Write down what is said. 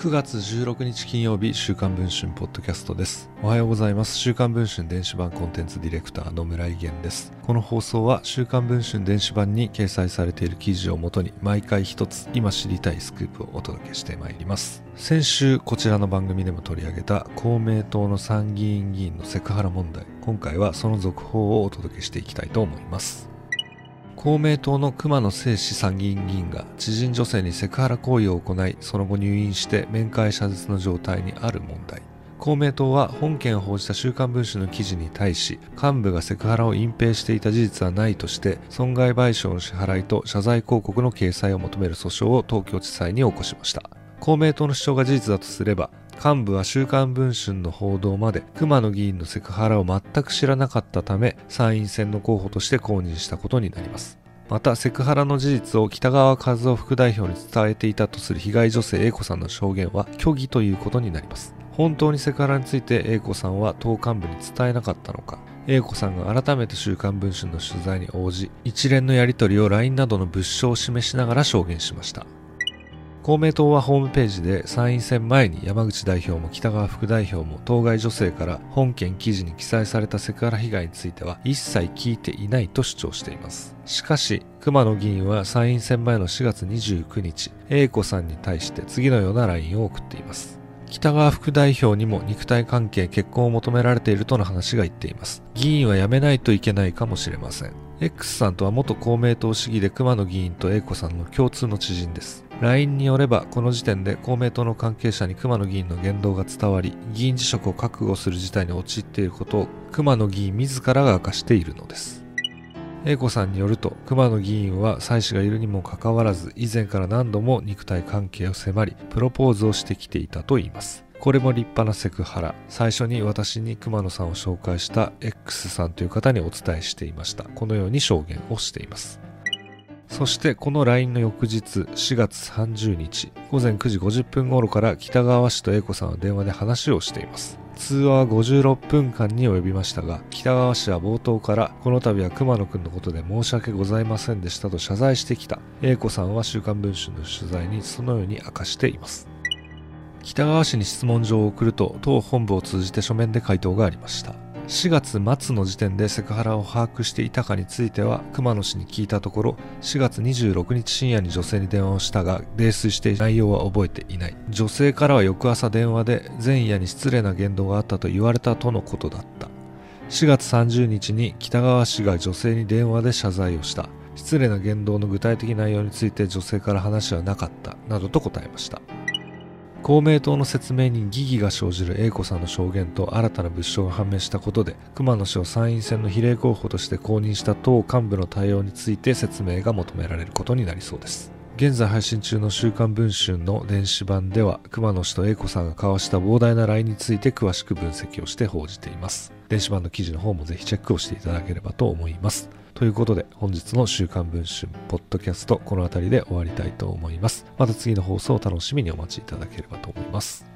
9月16日金曜日週刊文春ポッドキャストです。おはようございます。週刊文春電子版コンテンツディレクターの村井源です。この放送は週刊文春電子版に掲載されている記事をもとに毎回一つ今知りたいスクープをお届けしてまいります。先週こちらの番組でも取り上げた公明党の参議院議員のセクハラ問題。今回はその続報をお届けしていきたいと思います。公明党の熊野正史参議院議員が知人女性にセクハラ行為を行いその後入院して面会謝絶の状態にある問題。公明党は本件を報じた週刊文春の記事に対し幹部がセクハラを隠蔽していた事実はないとして損害賠償の支払いと謝罪広告の掲載を求める訴訟を東京地裁に起こしました。公明党の主張が事実だとすれば幹部は週刊文春の報道まで熊野議員のセクハラを全く知らなかったため参院選の候補として公認したことになります。またセクハラの事実を北川和夫副代表に伝えていたとする被害女性 A 子さんの証言は虚偽ということになります。本当にセクハラについて A 子さんは党幹部に伝えなかったのか。A 子さんが改めて週刊文春の取材に応じ一連のやり取りを LINE などの物証を示しながら証言しました。公明党はホームページで参院選前に山口代表も北川副代表も当該女性から本件記事に記載されたセクハラ被害については一切聞いていないと主張しています。しかし熊野議員は参院選前の4月29日 A 子さんに対して次のような LINE を送っています。北川副代表にも肉体関係結婚を求められているとの話が言っています。議員は辞めないといけないかもしれません。X さんとは元公明党市議で熊野議員と A 子さんの共通の知人です。LINE によればこの時点で公明党の関係者に熊野議員の言動が伝わり議員辞職を覚悟する事態に陥っていることを熊野議員自らが明かしているのです。A 子さんによると熊野議員は妻子がいるにもかかわらず以前から何度も肉体関係を迫りプロポーズをしてきていたといいます。これも立派なセクハラ。最初に私に熊野さんを紹介した X さんという方にお伝えしていました。このように証言をしています。そしてこの LINE の翌日4月30日午前9時50分頃から北川氏と A 子さんは電話で話をしています。通話は56分間に及びましたが北川氏は冒頭からこの度は熊野くんのことで申し訳ございませんでしたと謝罪してきた。A 子さんは週刊文春の取材にそのように明かしています。北川氏に質問状を送ると党本部を通じて書面で回答がありました。4月末の時点でセクハラを把握していたかについては熊野氏に聞いたところ4月26日深夜に女性に電話をしたが泥酔して内容は覚えていない。女性からは翌朝電話で前夜に失礼な言動があったと言われたとのことだった。4月30日に北川氏が女性に電話で謝罪をした。失礼な言動の具体的内容について女性から話はなかった。などと答えました。公明党の説明に疑義が生じる A 子さんの証言と新たな物証が判明したことで熊野氏を参院選の比例候補として公認した党幹部の対応について説明が求められることになりそうです。現在配信中の週刊文春の電子版では熊野氏と A 子さんが交わした膨大な LINE について詳しく分析をして報じています。電子版の記事の方もぜひチェックをしていただければと思います。ということで本日の週刊文春ポッドキャストこの辺りで終わりたいと思います。また次の放送を楽しみにお待ちいただければと思います。